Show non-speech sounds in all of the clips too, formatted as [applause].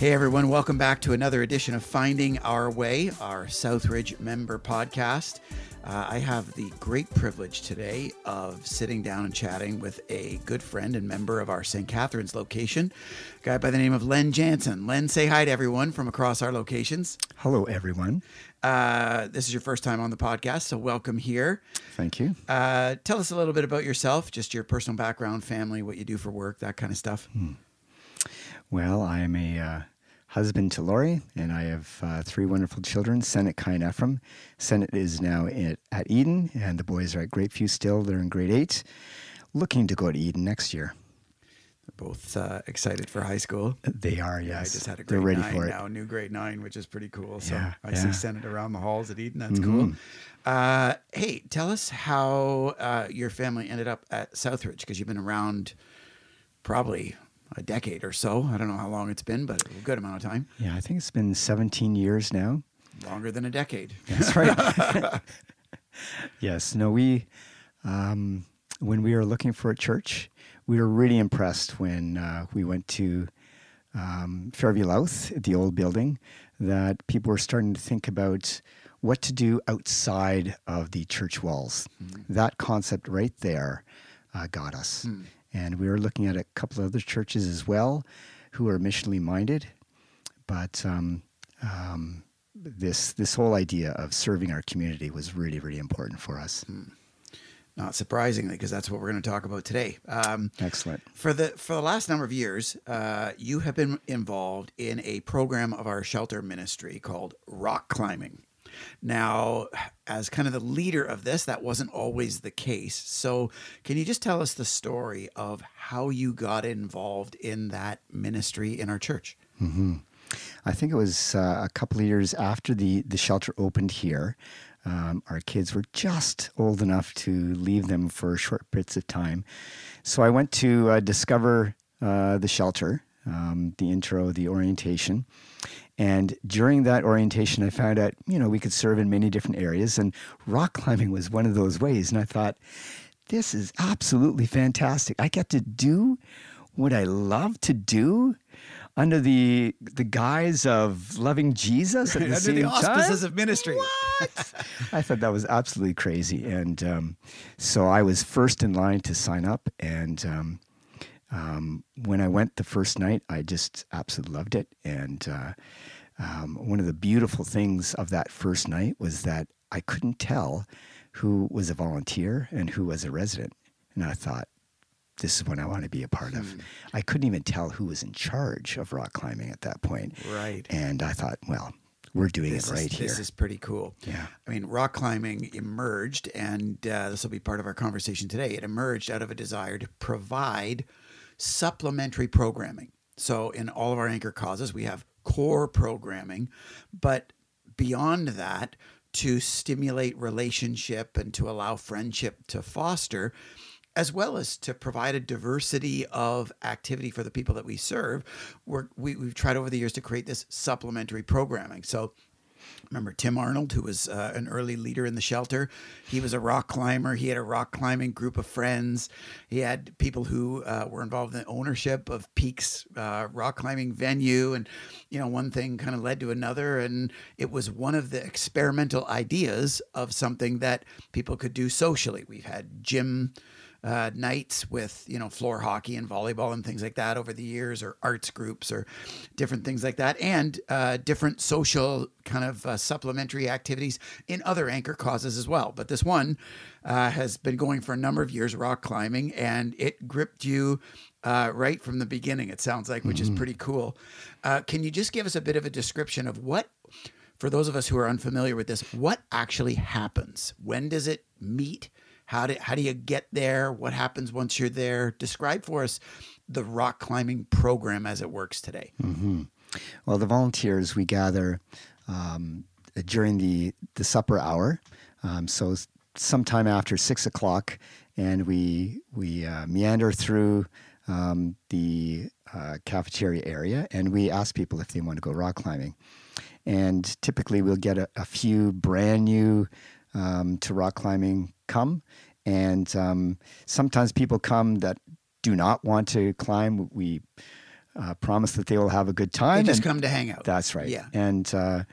Hey everyone, welcome back to another edition of Finding Our Way, our Southridge member podcast. Uh, I have the great privilege today of sitting down and chatting with a good friend and member of our St. Catharines location, a guy by the name of Len Janzen. Len, say hi to everyone from across our locations. Hello, everyone. Uh, this is your first time on the podcast, so welcome here. Thank you. Uh, tell us a little bit about yourself, just your personal background, family, what you do for work, that kind of stuff. Hmm. Well, I am a uh, husband to Lori, and I have uh, three wonderful children Senate, Kai, and Ephraim. Senate is now at, at Eden, and the boys are at Great Grapeview still. They're in grade eight, looking to go to Eden next year. They're both uh, excited for high school. They are, yes. Yeah, I just had a grade They're ready nine for it. now, new grade nine, which is pretty cool. So Yeah, I yeah. see Senate around the halls at Eden. That's Mhm. cool. Uh, hey, tell us how uh, your family ended up at Southridge because you've been around probably a decade or so. I don't know how long it's been, but a good amount of time. Yeah, I think it's been 17 years now. Longer than a decade. That's right. [laughs] [laughs] yes. No, we, um, when we were looking for a church, we were really impressed when uh, we went to um, Fairview Louth, the old building, that people were starting to think about what to do outside of the church walls. That concept right there uh, got us. And we were looking at a couple of other churches as well who are missionally minded. But um, um, this this whole idea of serving our community was really really important for us. Not surprisingly, because that's what we're going to talk about today. Um, Excellent. For the for the last number of years, uh, you have been involved in a program of our shelter ministry called rock climbing. Now, as kind of the leader of this, that wasn't always the case. So, can you just tell us the story of how you got involved in that ministry in our church? I think it was uh, a couple of years after the the shelter opened here. Um, our kids were just old enough to leave them for short bits of time, so I went to uh, discover uh, the shelter, um, the intro, the orientation, and during that orientation, I found out you know we could serve in many different areas, and rock climbing was one of those ways. And I thought, this is absolutely fantastic. I get to do what I love to do under the the guise of loving Jesus at [laughs] the Under the auspices time. of ministry. What? [laughs] I thought that was absolutely crazy, and um, so I was first in line to sign up. And um, um, when I went the first night, I just absolutely loved it. And uh, um, one of the beautiful things of that first night was that I couldn't tell who was a volunteer and who was a resident. And I thought, this is what I want to be a part of. I couldn't even tell who was in charge of rock climbing at that point. Right. And I thought, well, we're doing This it right is, here. This is pretty cool. Yeah. I mean, rock climbing emerged, and uh, this will be part of our conversation today. It emerged out of a desire to provide supplementary programming. So, in all of our anchor causes, we have core programming, but beyond that, to stimulate relationship and to allow friendship to foster, as well as to provide a diversity of activity for the people that we serve, we're, we, we've tried over the years to create this supplementary programming. So, remember Tim Arnold, who was uh, an early leader in the shelter. He was a rock climber. He had a rock climbing group of friends. He had people who uh, were involved in the ownership of Peaks uh, rock climbing venue, and you know one thing kind of led to another, and it was one of the experimental ideas of something that people could do socially. We've had gym uh, nights with you know floor hockey and volleyball and things like that over the years, or arts groups or different things like that, and uh, different social kind of uh, supplementary activities in other anchor causes as well. But this one uh, has been going for a number of years, rock climbing, and it gripped you. Uh, right from the beginning, it sounds like, which is pretty cool. Uh, can you just give us a bit of a description of what, for those of us who are unfamiliar with this, what actually happens? When does it meet? How do, how do you get there? What happens once you're there? Describe for us the rock climbing program as it works today. Well, the volunteers we gather um, during the the supper hour, um, so sometime after six o'clock, and we we uh, meander through um, the uh, cafeteria area, and we ask people if they want to go rock climbing. And typically, we'll get a, a few brand new um, to rock climbing come, and um, sometimes people come that do not want to climb. We uh, promise that they will have a good time. They just come to hang out. That's right. Yeah. And uh,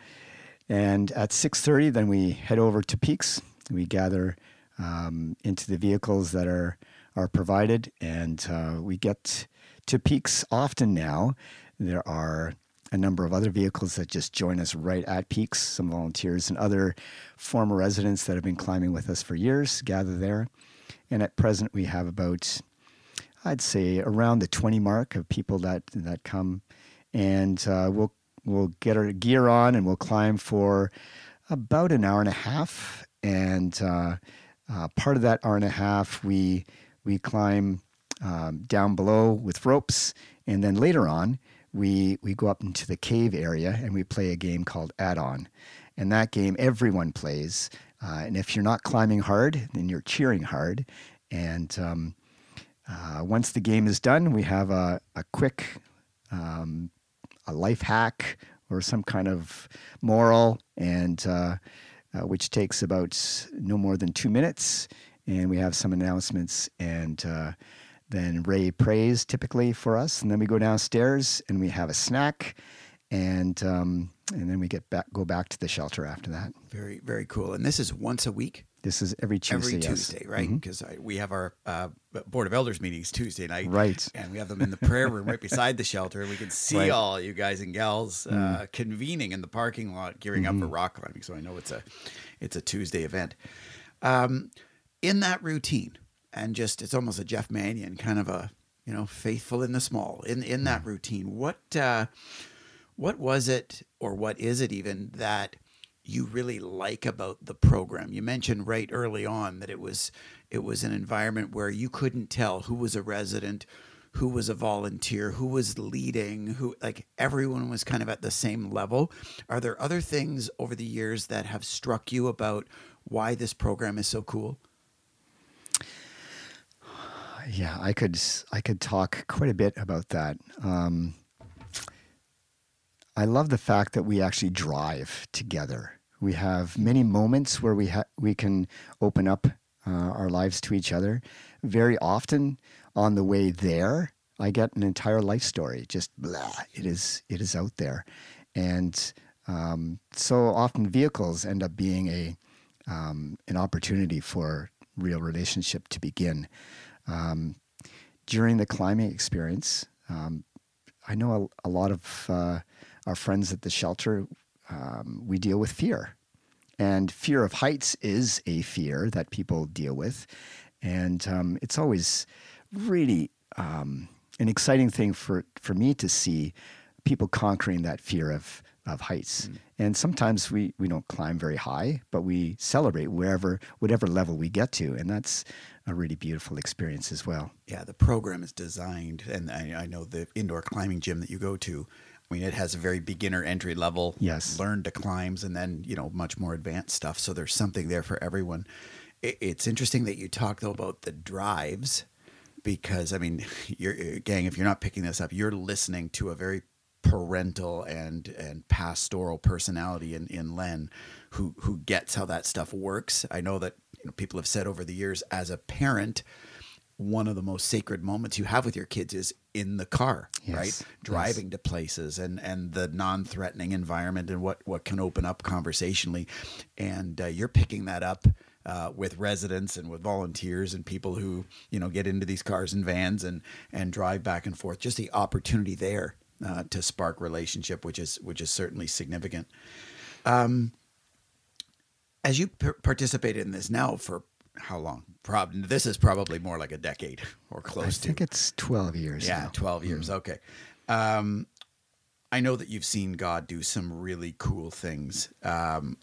and at six thirty, then we head over to Peaks. We gather um, into the vehicles that are are provided, and uh, we get to Peaks often now. There are a number of other vehicles that just join us right at Peaks. Some volunteers and other former residents that have been climbing with us for years gather there. And at present, we have about I'd say around the 20 mark of people that that come, and uh, we'll we'll get our gear on and we'll climb for about an hour and a half. And uh, uh, part of that hour and a half, we we climb um, down below with ropes, and then later on, we we go up into the cave area and we play a game called Add On, and that game everyone plays. Uh, and if you're not climbing hard, then you're cheering hard, and um, uh, once the game is done, we have a, a quick um, a life hack or some kind of moral, and uh, uh, which takes about no more than two minutes. And we have some announcements, and uh, then Ray prays typically for us, and then we go downstairs and we have a snack, and um, and then we get back go back to the shelter after that. Very, very cool. And this is once a week, This is every Tuesday. every yes. Tuesday, right? Mhm. Because we have our uh, board of elders meetings Tuesday night, Right. And we have them in the prayer room right beside the shelter, and we can see Right. Mm. all you guys and gals uh, convening in the parking lot, gearing up Mm-hmm. for rock climbing. So I know it's a it's a Tuesday event. Um, in that routine, and just it's almost a Jeff Manion kind of a you know faithful in the small. In in that Mm. routine, what uh, what was it, or what is it even that you really like about the program? You mentioned right early on that it was it was an environment where you couldn't tell who was a resident, who was a volunteer, who was leading, who like everyone was kind of at the same level. Are there other things over the years that have struck you about why this program is so cool? Yeah, I could I could talk quite a bit about that. Um, I love the fact that we actually drive together. We have many moments where we ha- we can open up uh, our lives to each other. Very often on the way there, I get an entire life story. Just blah, it is it is out there, and um, so often vehicles end up being a um, an opportunity for real relationship to begin. Um, during the climbing experience, um, I know a, a lot of uh, our friends at the shelter. Um, we deal with fear, and fear of heights is a fear that people deal with, and um, it's always really um, an exciting thing for for me to see people conquering that fear of of heights. Mm. And sometimes we, we don't climb very high, but we celebrate wherever whatever level we get to, and that's a really beautiful experience as well. Yeah, the program is designed, and I, I know the indoor climbing gym that you go to. I mean, it has a very beginner entry level, Yes. learn to climbs, and then you know much more advanced stuff. So there's something there for everyone. It, it's interesting that you talk though about the drives, because I mean, [laughs] you're uh, gang. If you're not picking this up, you're listening to a very parental and and pastoral personality in in Len, who who gets how that stuff works. I know that you know, people have said over the years, as a parent, one of the most sacred moments you have with your kids is in the car, Yes, right? yes. Driving to places and and the non-threatening environment and what what can open up conversationally, and uh, you're picking that up. Uh, with residents and with volunteers and people who you know get into these cars and vans and and drive back and forth just the opportunity there uh, to spark relationship which is which is certainly significant um, as you p- participated in this now for how long? Prob- this is probably more like a decade [laughs] or close to. I think it's 12 years Yeah, now. 12 years. Okay. Um, I know that you've seen God do some really cool things. Um,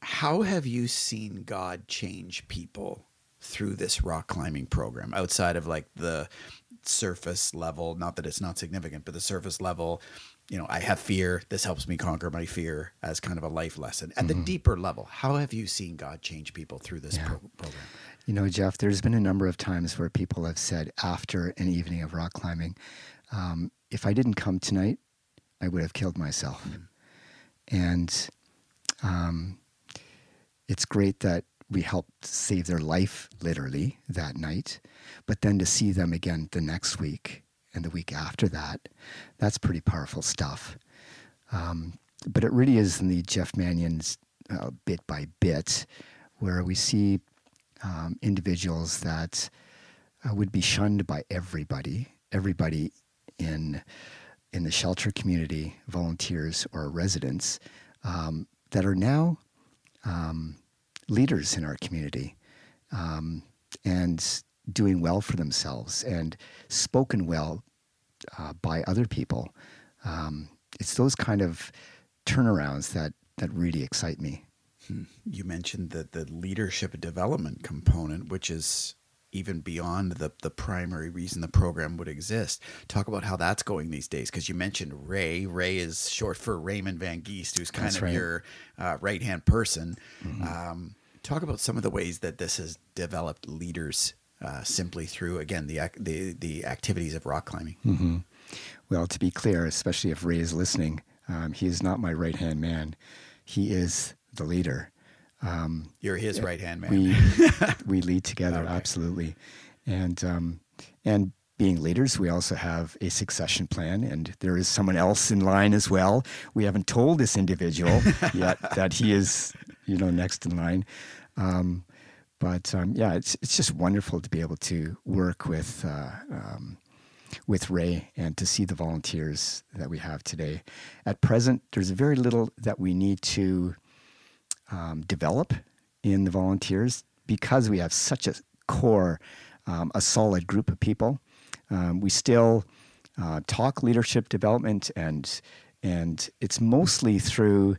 how have you seen God change people through this rock climbing program outside of like the surface level? Not that it's not significant, but the surface level, you know, I have fear. This helps me conquer my fear as kind of a life lesson. At the deeper level, how have you seen God change people through this Yeah. pro- program? You know, Jeff, there's been a number of times where people have said after an evening of rock climbing, um, if I didn't come tonight, I would have killed myself. And um, it's great that we helped save their life literally that night, but then to see them again the next week and the week after that. That's pretty powerful stuff. Um, but it really is in the Jeff Manion's uh, bit by bit, where we see um, individuals that uh, would be shunned by everybody, everybody in in the shelter community, volunteers or residents, um, that are now um, leaders in our community um, and doing well for themselves and spoken well uh, by other people. Um, it's those kind of turnarounds that that really excite me. Hmm. You mentioned the the leadership development component, which is even beyond the the primary reason the program would exist. Talk about how that's going these days, because you mentioned Ray. Ray is short for Raymond Van Geest, who's kind That's of right. your uh, right hand person. Mm-hmm. Um, talk about some of the ways that this has developed leaders. Uh, simply through again the the the activities of rock climbing. hmm Well, to be clear, especially if Ray is listening, um, he is not my right hand man. He is the leader. Um, You're his right hand man. we [laughs] we lead together Okay. absolutely, and um, and being leaders, we also have a succession plan, and there is someone else in line as well. We haven't told this individual [laughs] yet that he is, you know, next in line. Um, but um, yeah, it's it's just wonderful to be able to work with uh, um, with Ray and to see the volunteers that we have today. At present, there's very little that we need to um, develop in the volunteers because we have such a core, um, a solid group of people. Um, we still uh, talk leadership development, and and it's mostly through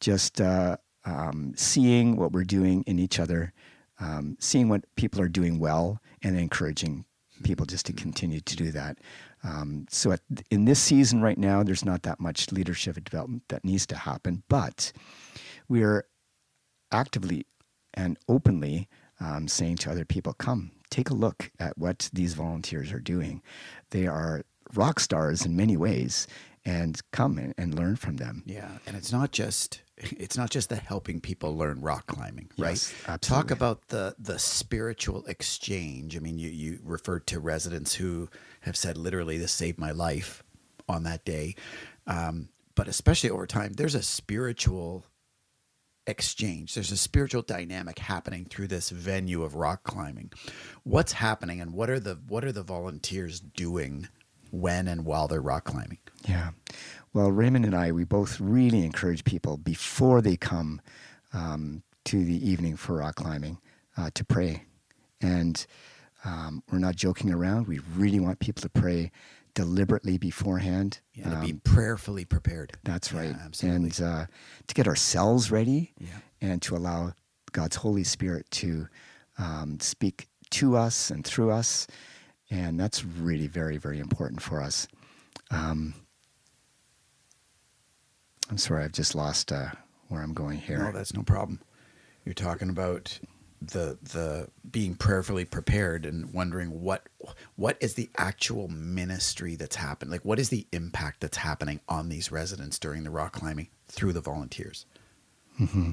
just uh, um, seeing what we're doing in each other, um, seeing what people are doing well, and encouraging people just to continue to do that. Um, so at, in this season right now, there's not that much leadership development that needs to happen, but we're actively and openly um, saying to other people, come, take a look at what these volunteers are doing. They are rock stars in many ways, and come and, and learn from them. Yeah, and it's not just [laughs] it's not just the helping people learn rock climbing, right? Yes, Talk about the the spiritual exchange. I mean, you you referred to residents who have said literally this saved my life on that day. Um, but especially over time, there's a spiritual exchange. There's a spiritual dynamic happening through this venue of rock climbing. What's happening and what are the what are the volunteers doing when and while they're rock climbing? Yeah. Well, Raymond and I, we both really encourage people before they come um, to the evening for rock climbing uh, to pray. And um, we're not joking around. We really want people to pray deliberately beforehand. Yeah, to be Um, prayerfully prepared. That's Yeah, right. absolutely. And uh, to get ourselves ready Yeah. and to allow God's Holy Spirit to um, speak to us and through us. And that's really very, very important for us. Um, I'm sorry, I've just lost uh, where I'm going here. No, that's no problem. You're talking about the the being prayerfully prepared and wondering what what is the actual ministry that's happened? Like what is the impact that's happening on these residents during the rock climbing through the volunteers? Hmm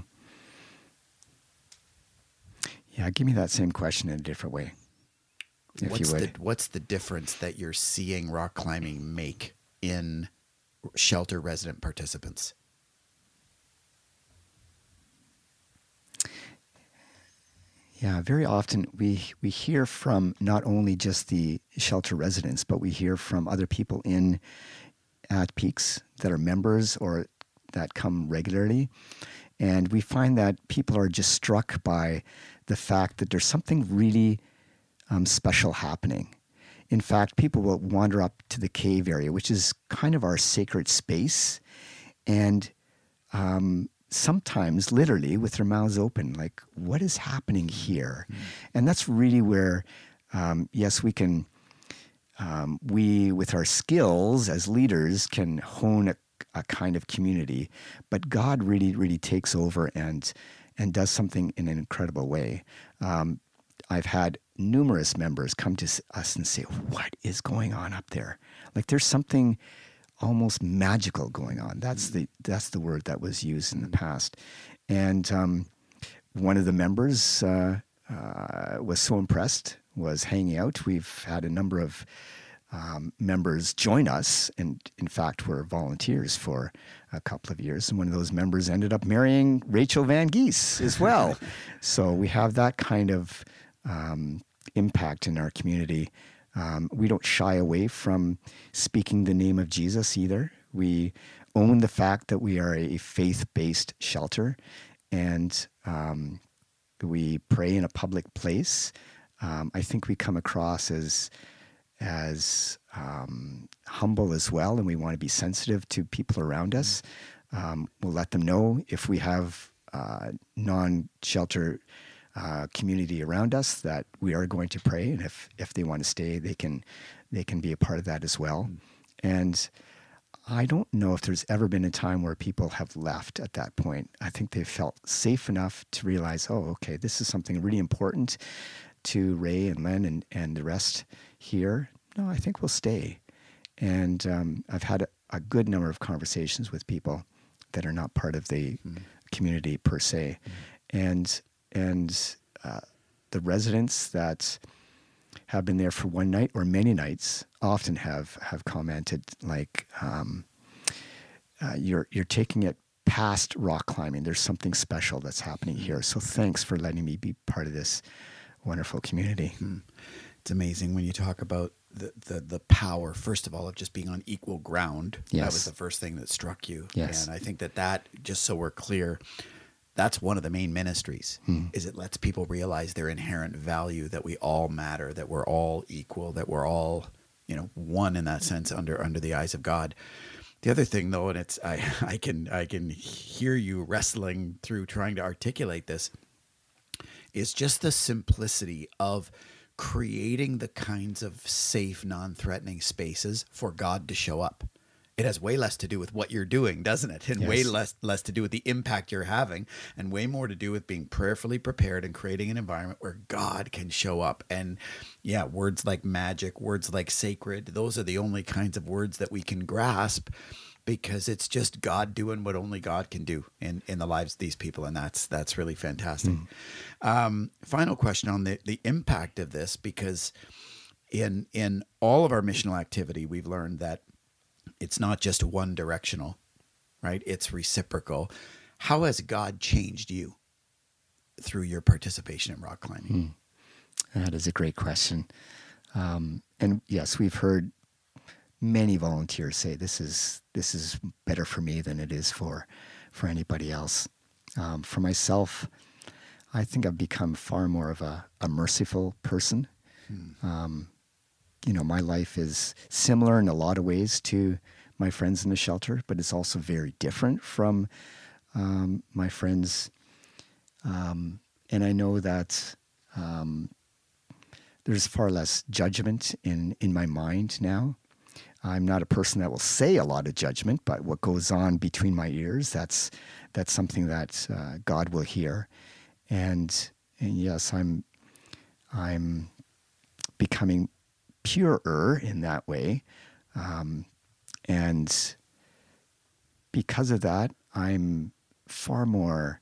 Yeah, give me that same question in a different way, if what's you would. the what's the difference that you're seeing rock climbing make in shelter resident participants Yeah, very often we we hear from not only just the shelter residents, but we hear from other people in at Peaks that are members or that come regularly, and we find that people are just struck by the fact that there's something really um, special happening. In fact, people will wander up to the cave area, which is kind of our sacred space, and um, sometimes literally with their mouths open, like, what is happening here? And that's really where, um, yes, we can, um, we with our skills as leaders can hone a, a kind of community, but God really, really takes over and and does something in an incredible way. Um, I've had numerous members come to us and say, "What is going on up there? Like, there's something." Almost magical going on. That's the that's the word that was used in the past. And um, one of the members uh, uh, was so impressed, was hanging out. We've had a number of um, members join us, and in fact, were volunteers for a couple of years. And one of those members ended up marrying Rachel Van Geest as well. [laughs] so we have that kind of um, impact in our community. Um, we don't shy away from speaking the name of Jesus either. We own the fact that we are a faith based shelter and um, we pray in a public place. Um, I think we come across as as um, humble as well, and we want to be sensitive to people around us. Um, we'll let them know if we have uh, non-shelter uh, community around us that we are going to pray, and if if they want to stay, they can they can be a part of that as well. Mm. And I don't know if there's ever been a time where people have left at that point. I think they've felt safe enough to realize, oh, okay, this is something really important to Ray and Len and, and the rest here. No, I think we'll stay. And um, I've had a, a, good number of conversations with people that are not part of the mm. community per se. Mm. And, and uh, the residents that have been there for one night or many nights often have have commented like um, uh, you're you're taking it past rock climbing. There's something special that's happening here. So thanks for letting me be part of this wonderful community. Hmm. It's amazing when you talk about the, the the power first of all of just being on equal ground. Yes. That was the first thing that struck you. Yes. And I think that that just so we're clear that's one of the main ministries hmm. is it lets people realize their inherent value that we all matter that we're all equal that we're all you know one in that sense under under the eyes of god the other thing though and it's i [laughs] i can i can hear you wrestling through trying to articulate this is just the simplicity of creating the kinds of safe non-threatening spaces for god to show up it has way less to do with what you're doing, doesn't it? And yes. way less less to do with the impact you're having, and way more to do with being prayerfully prepared and creating an environment where God can show up. And yeah, words like magic, words like sacred, those are the only kinds of words that we can grasp because it's just God doing what only God can do in, in the lives of these people, and that's that's really fantastic. Mm. Um, final question on the the impact of this, because in in all of our missional activity, we've learned that it's not just one directional, right? It's reciprocal. How has God changed you through your participation in rock climbing? Hmm. That is a great question. Um, and yes, we've heard many volunteers say this is this is better for me than it is for for anybody else. Um, for myself, I think I've become far more of a, a merciful person. Hmm. Um, you know, my life is similar in a lot of ways to my friends in the shelter, but it's also very different from um, my friends. Um, and I know that um, there's far less judgment in, in my mind now. I'm not a person that will say a lot of judgment, but what goes on between my ears, that's, that's something that uh, God will hear. And, and yes, I'm, I'm becoming purer in that way. Um, and because of that, I'm far more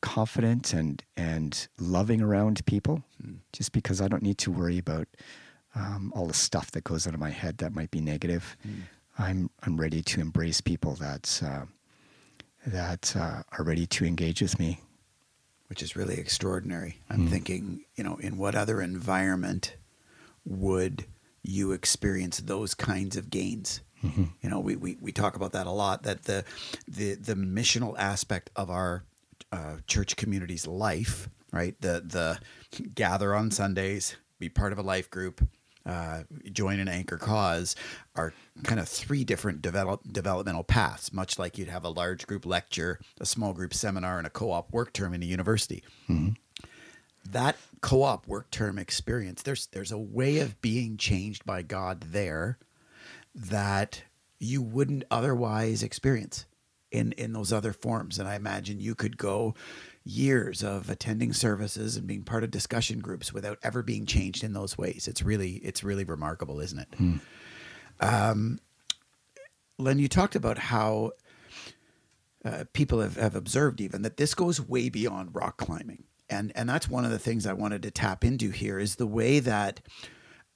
confident and, and loving around people mm. just because I don't need to worry about um, all the stuff that goes out of my head that might be negative. Mm. I'm, I'm ready to embrace people that, uh, that uh, are ready to engage with me. Which is really extraordinary. I'm mm. thinking, you know, in what other environment would you experience those kinds of gains? Mm-hmm. You know, we, we, we talk about that a lot. That the the the missional aspect of our uh, church community's life, right? The the gather on Sundays, be part of a life group, uh, join an anchor cause are kind of three different develop, developmental paths, much like you'd have a large group lecture, a small group seminar, and a co op work term in a university. Mm-hmm that co-op work term experience there's there's a way of being changed by God there that you wouldn't otherwise experience in in those other forms. And I imagine you could go years of attending services and being part of discussion groups without ever being changed in those ways. It's really it's really remarkable isn't it? Hmm. um, Len you talked about how uh, people have, have observed even that this goes way beyond rock climbing and and that's one of the things I wanted to tap into here is the way that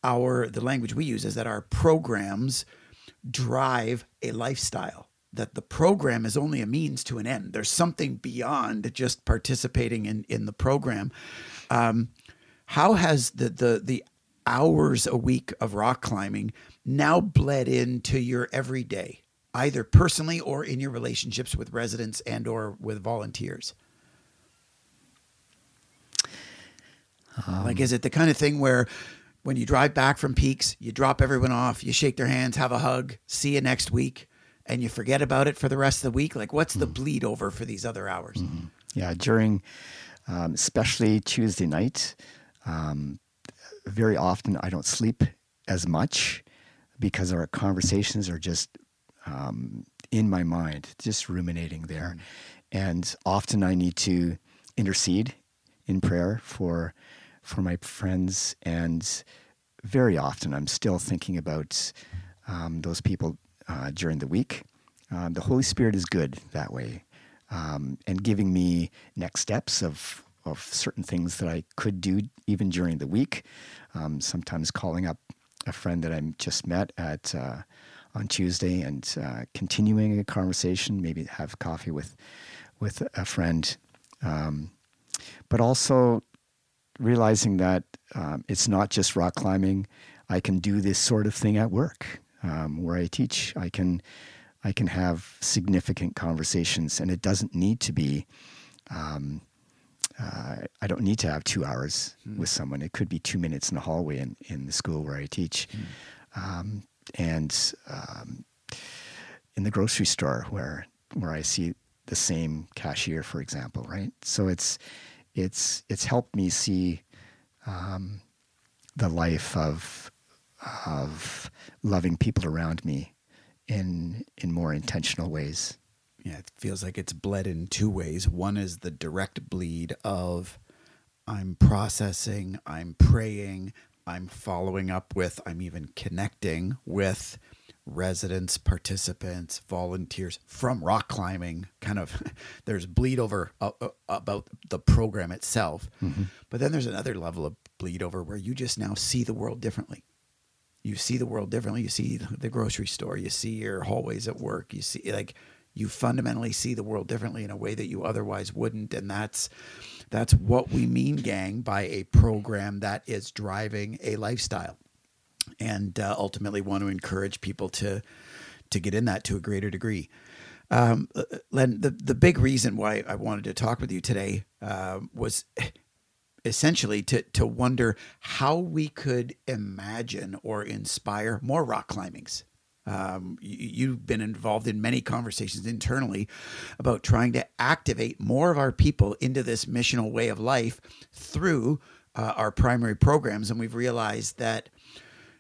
our the language we use is that our programs drive a lifestyle that the program is only a means to an end. There's something beyond just participating in in the program. Um, how has the the the hours a week of rock climbing now bled into your everyday either personally or in your relationships with residents and or with volunteers like is it the kind of thing where when you drive back from peaks you drop everyone off you shake their hands have a hug see you next week and you forget about it for the rest of the week? Like what's the bleed over for these other hours? Yeah, during, um, especially Tuesday night, um, very often I don't sleep as much because our conversations are just um, in my mind, just ruminating there. And often I need to intercede in prayer for for my friends, and very often I'm still thinking about um, those people uh, during the week. Um, the Holy Spirit is good that way, um, and giving me next steps of of certain things that I could do even during the week. Um, sometimes calling up a friend that I just met at uh, on Tuesday and uh, continuing a conversation, maybe have coffee with with a friend, um, but also realizing that um, it's not just rock climbing. I can do this sort of thing at work um, where I teach. I can I can have significant conversations, and it doesn't need to be. Um, uh, I don't need to have two hours with someone. It could be two minutes in the hallway in, in the school where I teach, um, and um, in the grocery store where where I see the same cashier, for example, right? So it's it's it's helped me see um, the life of of loving people around me in in more intentional ways. Yeah, it feels like it's bled in two ways. One is the direct bleed of I'm processing, I'm praying, I'm following up with, I'm even connecting with residents, participants, volunteers from rock climbing. Kind of, [laughs] there's bleed over uh, uh, about the program itself. But then there's another level of bleed over where you just now see the world differently you see the world differently. You see the grocery store, you see your hallways at work, you see like you fundamentally see the world differently in a way that you otherwise wouldn't. And that's that's what we mean, gang, by a program that is driving a lifestyle. And uh, ultimately want to encourage people to to get in that to a greater degree. Um, Len, the, the big reason why I wanted to talk with you today uh, was essentially to to wonder how we could imagine or inspire more rock climbings. Um, you, you've been involved in many conversations internally about trying to activate more of our people into this missional way of life through uh, our primary programs, and we've realized that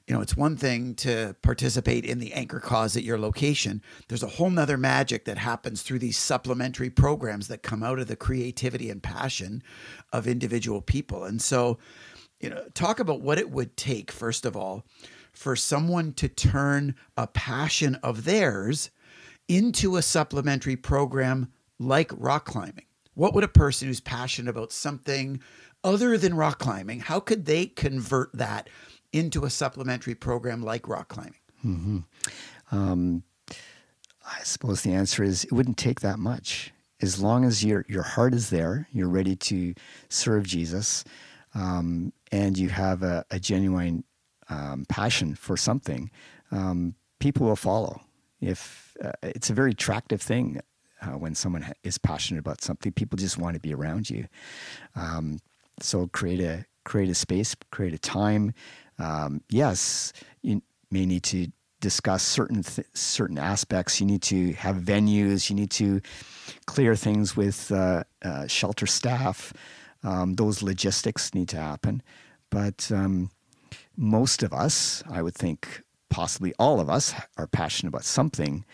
you know, it's one thing to participate in the anchor cause at your location. There's a whole nother magic that happens through these supplementary programs that come out of the creativity and passion of individual people. And so, you know, talk about what it would take, first of all, for someone to turn a passion of theirs into a supplementary program like rock climbing. What would a person who's passionate about something other than rock climbing, how could they convert that into a supplementary program like rock climbing? I suppose the answer is it wouldn't take that much. As long as your your heart is there, you're ready to serve Jesus, um, and you have a, a genuine um, passion for something, um, people will follow. If uh, it's a very attractive thing uh, when someone is passionate about something, people just want to be around you. Um, so create a create a space, create a time. Um, yes, you may need to discuss certain th- certain aspects. You need to have venues. You need to clear things with uh, uh, shelter staff. Um, those logistics need to happen. But um, most of us, I would think, possibly all of us, are passionate about something,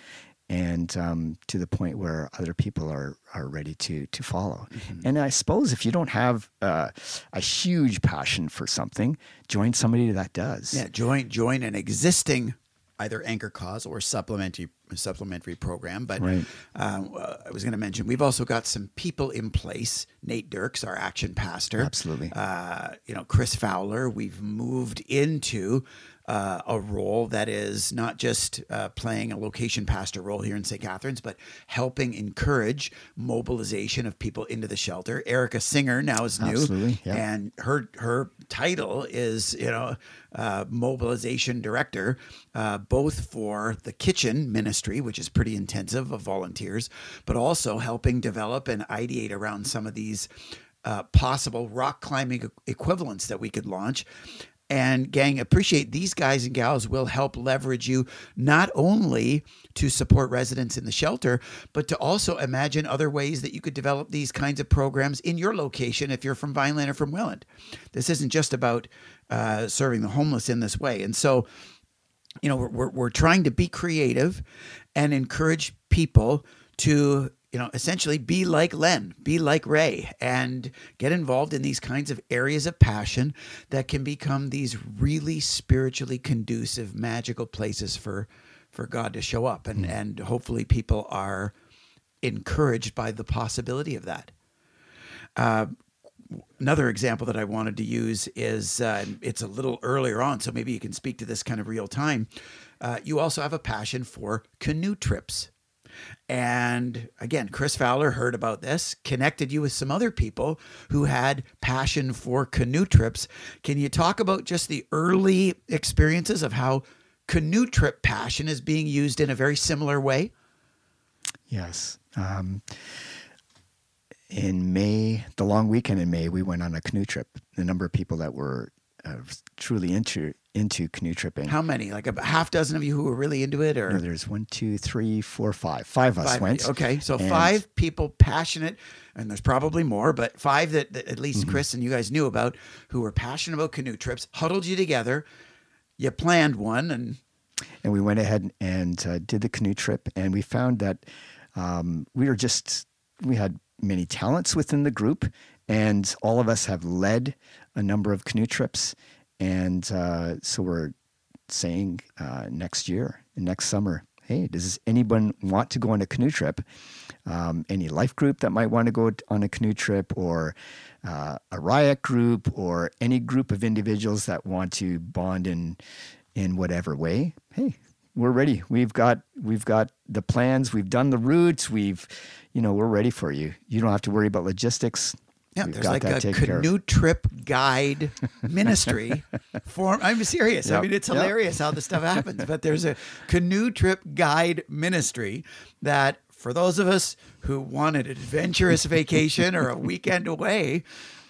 and um, to the point where other people are are ready to to follow. And I suppose if you don't have uh, a huge passion for something, join somebody that does. Yeah, join join an existing either anchor cause or supplementary supplementary program. But Right. uh, I was going to mention we've also got some people in place. Nate Dirks, our action pastor, Absolutely. uh, you know, Chris Fowler, we've moved into uh, a role that is not just uh, playing a location pastor role here in St. Catharines, but helping encourage mobilization of people into the shelter. Erica Singer now is new, Absolutely, yeah. and her her title is you know uh, mobilization director, uh, both for the kitchen ministry, which is pretty intensive of volunteers, but also helping develop and ideate around some of these uh, possible rock climbing equivalents that we could launch. And gang, appreciate these guys and gals will help leverage you not only to support residents in the shelter, but to also imagine other ways that you could develop these kinds of programs in your location if you're from Vineland or from Welland. This isn't just about uh, serving the homeless in this way. And so, you know, we're, we're, we're trying to be creative and encourage people to, you know, essentially be like Len, be like Ray, and get involved in these kinds of areas of passion that can become these really spiritually conducive, magical places for for God to show up, and and hopefully people are encouraged by the possibility of that. Uh, another example that I wanted to use is uh, it's a little earlier on, so maybe you can speak to this kind of real time. Uh, you also have a passion for canoe trips. And again, Chris Fowler heard about this, connected you with some other people who had passion for canoe trips. Can you talk about just the early experiences of how canoe trip passion is being used in a very similar way? Yes. Um, in May, the long weekend in May, we went on a canoe trip. The number of people that were uh, truly into into canoe tripping. How many? Like a half dozen of you who were really into it, or No, there's one, two, three, four, five. Five of us Five, went. Okay, so And- five people passionate, and there's probably more, but five that, that at least Mm-hmm. Chris and you guys knew about who were passionate about canoe trips, huddled you together. You planned one, and and we went ahead and uh, did the canoe trip and we found that um, we were just we had many talents within the group and all of us have led a number of canoe trips. And uh, so we're saying uh, next year next summer hey does anyone want to go on a canoe trip? Um, any life group that might want to go on a canoe trip or uh, a riot group or any group of individuals that want to bond in in whatever way hey we're ready. We've got we've got the plans. We've done the routes. We've you know we're ready for you. You don't have to worry about logistics yeah, We've there's like a canoe trip guide [laughs] ministry form. I'm serious. I mean, it's yep. hilarious how this stuff happens. But there's a canoe trip guide ministry that, for those of us who want an adventurous vacation or a [laughs] weekend away,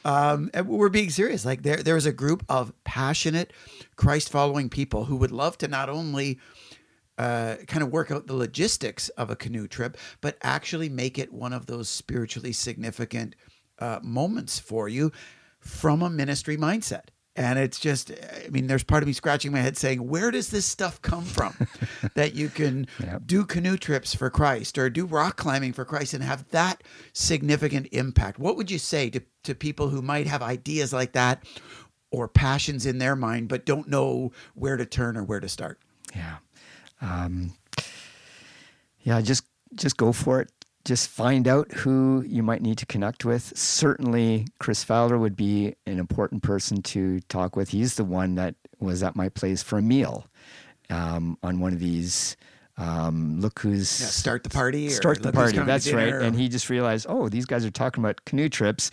um, we're being serious. Like there, there is a group of passionate, Christ-following people who would love to not only uh, kind of work out the logistics of a canoe trip, but actually make it one of those spiritually significant uh, moments for you from a ministry mindset. And it's just, I mean, there's part of me scratching my head saying, where does this stuff come from [laughs] that you can Yep. do canoe trips for Christ or do rock climbing for Christ and have that significant impact? What would you say to, to people who might have ideas like that or passions in their mind, but don't know where to turn or where to start? Yeah. Um, yeah, just just go for it. Just find out who you might need to connect with. Certainly, Chris Fowler would be an important person to talk with. He's the one that was at my place for a meal um, on one of these. Um, look who's Yeah, start the party. Or start the party. That's right. dinner, And he just realized, oh, these guys are talking about canoe trips.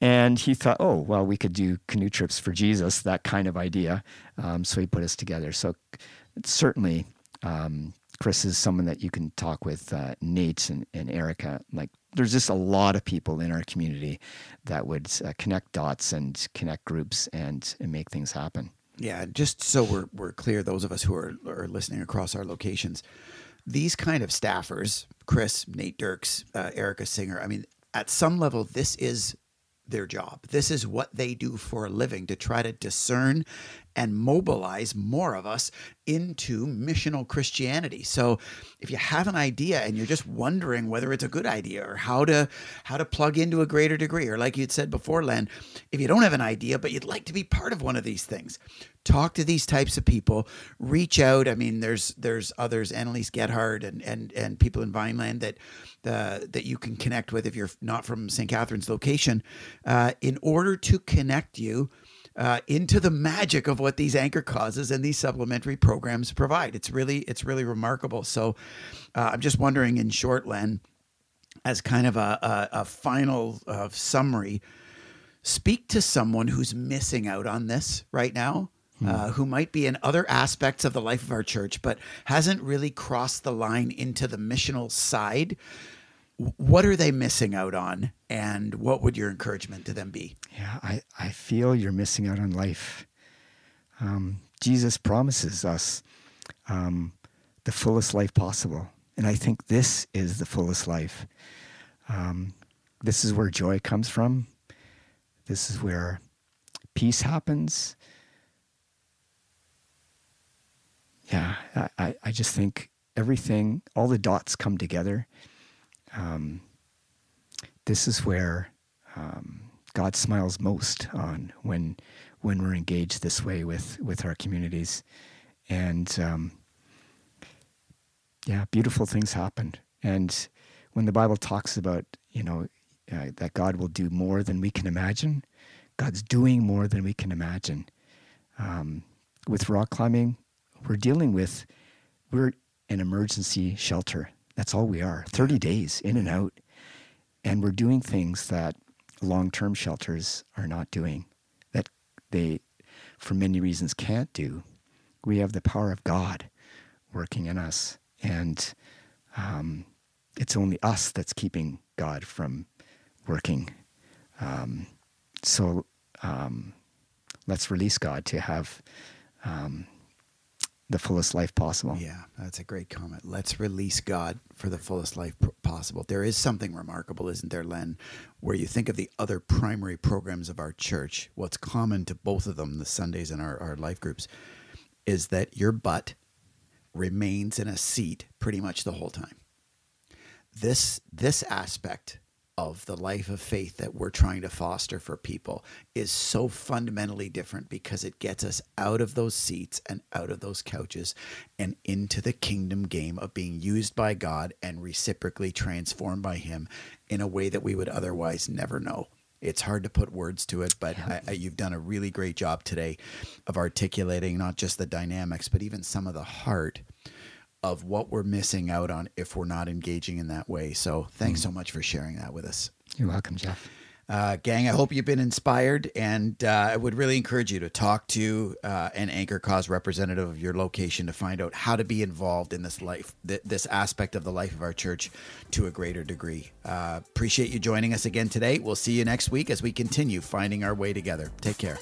And he thought, oh, well, we could do canoe trips for Jesus, that kind of idea. Um, so he put us together. So certainly, um, Chris is someone that you can talk with, uh, Nate and, and Erica. Like, there's just a lot of people in our community that would uh, connect dots and connect groups and, and make things happen. Yeah, just so we're we're clear, those of us who are, are listening across our locations, these kind of staffers, Chris, Nate Dirks, uh, Erica Singer, I mean, at some level, this is their job. This is what they do for a living to try to discern and mobilize more of us into missional Christianity. So if you have an idea and you're just wondering whether it's a good idea or how to how to plug into a greater degree, or like you'd said before, Len, if you don't have an idea but you'd like to be part of one of these things, talk to these types of people, reach out. I mean, there's there's others, Annalise Gethard and and and people in Vineland that uh, that you can connect with if you're not from St. Catharines location, uh, in order to connect you uh, into the magic of what these anchor causes and these supplementary programs provide. It's really it's really remarkable. So uh, I'm just wondering, in short, Len, as kind of a, a, a final uh, summary, speak to someone who's missing out on this right now. Uh, who might be in other aspects of the life of our church, but hasn't really crossed the line into the missional side what are they missing out on? And what would your encouragement to them be? Yeah i, I feel you're missing out on life. Um, jesus promises us um, the fullest life possible. And i think this is the fullest life. Um, this is where joy comes from. This is where peace happens. Yeah i, I just think everything all the dots come together um, this is where um, God smiles most on when when we're engaged this way with with our communities, and um, yeah, beautiful things happen. And when the Bible talks about you know uh, that God will do more than we can imagine, God's doing more than we can imagine. Um, with rock climbing, we're dealing with we're an emergency shelter that's all we are 30 days in and out. And we're doing things that long term shelters are not doing, that they, for many reasons, can't do. We have the power of God working in us. And um, it's only us that's keeping God from working. Um, so um, let's release God to have um, the fullest life possible. Yeah, that's a great comment. Let's release God for the fullest life possible. There is something remarkable, isn't there, Len, where you think of the other primary programs of our church, what's common to both of them, the Sundays and our, our life groups, is that your butt remains in a seat pretty much the whole time. This this aspect of the life of faith that we're trying to foster for people is so fundamentally different because it gets us out of those seats and out of those couches and into the kingdom game of being used by God and reciprocally transformed by Him in a way that we would otherwise never know. It's hard to put words to it, but yeah. I, I, you've done a really great job today of articulating not just the dynamics, but even some of the heart of what we're missing out on if we're not engaging in that way. So thanks mm. so much for sharing that with us. You're welcome, Jeff. Uh, gang, I hope you've been inspired, and uh, I would really encourage you to talk to uh, an anchor cause representative of your location to find out how to be involved in this life, th- this aspect of the life of our church, to a greater degree. Uh, appreciate you joining us again today. We'll see you next week as we continue finding our way together. Take care.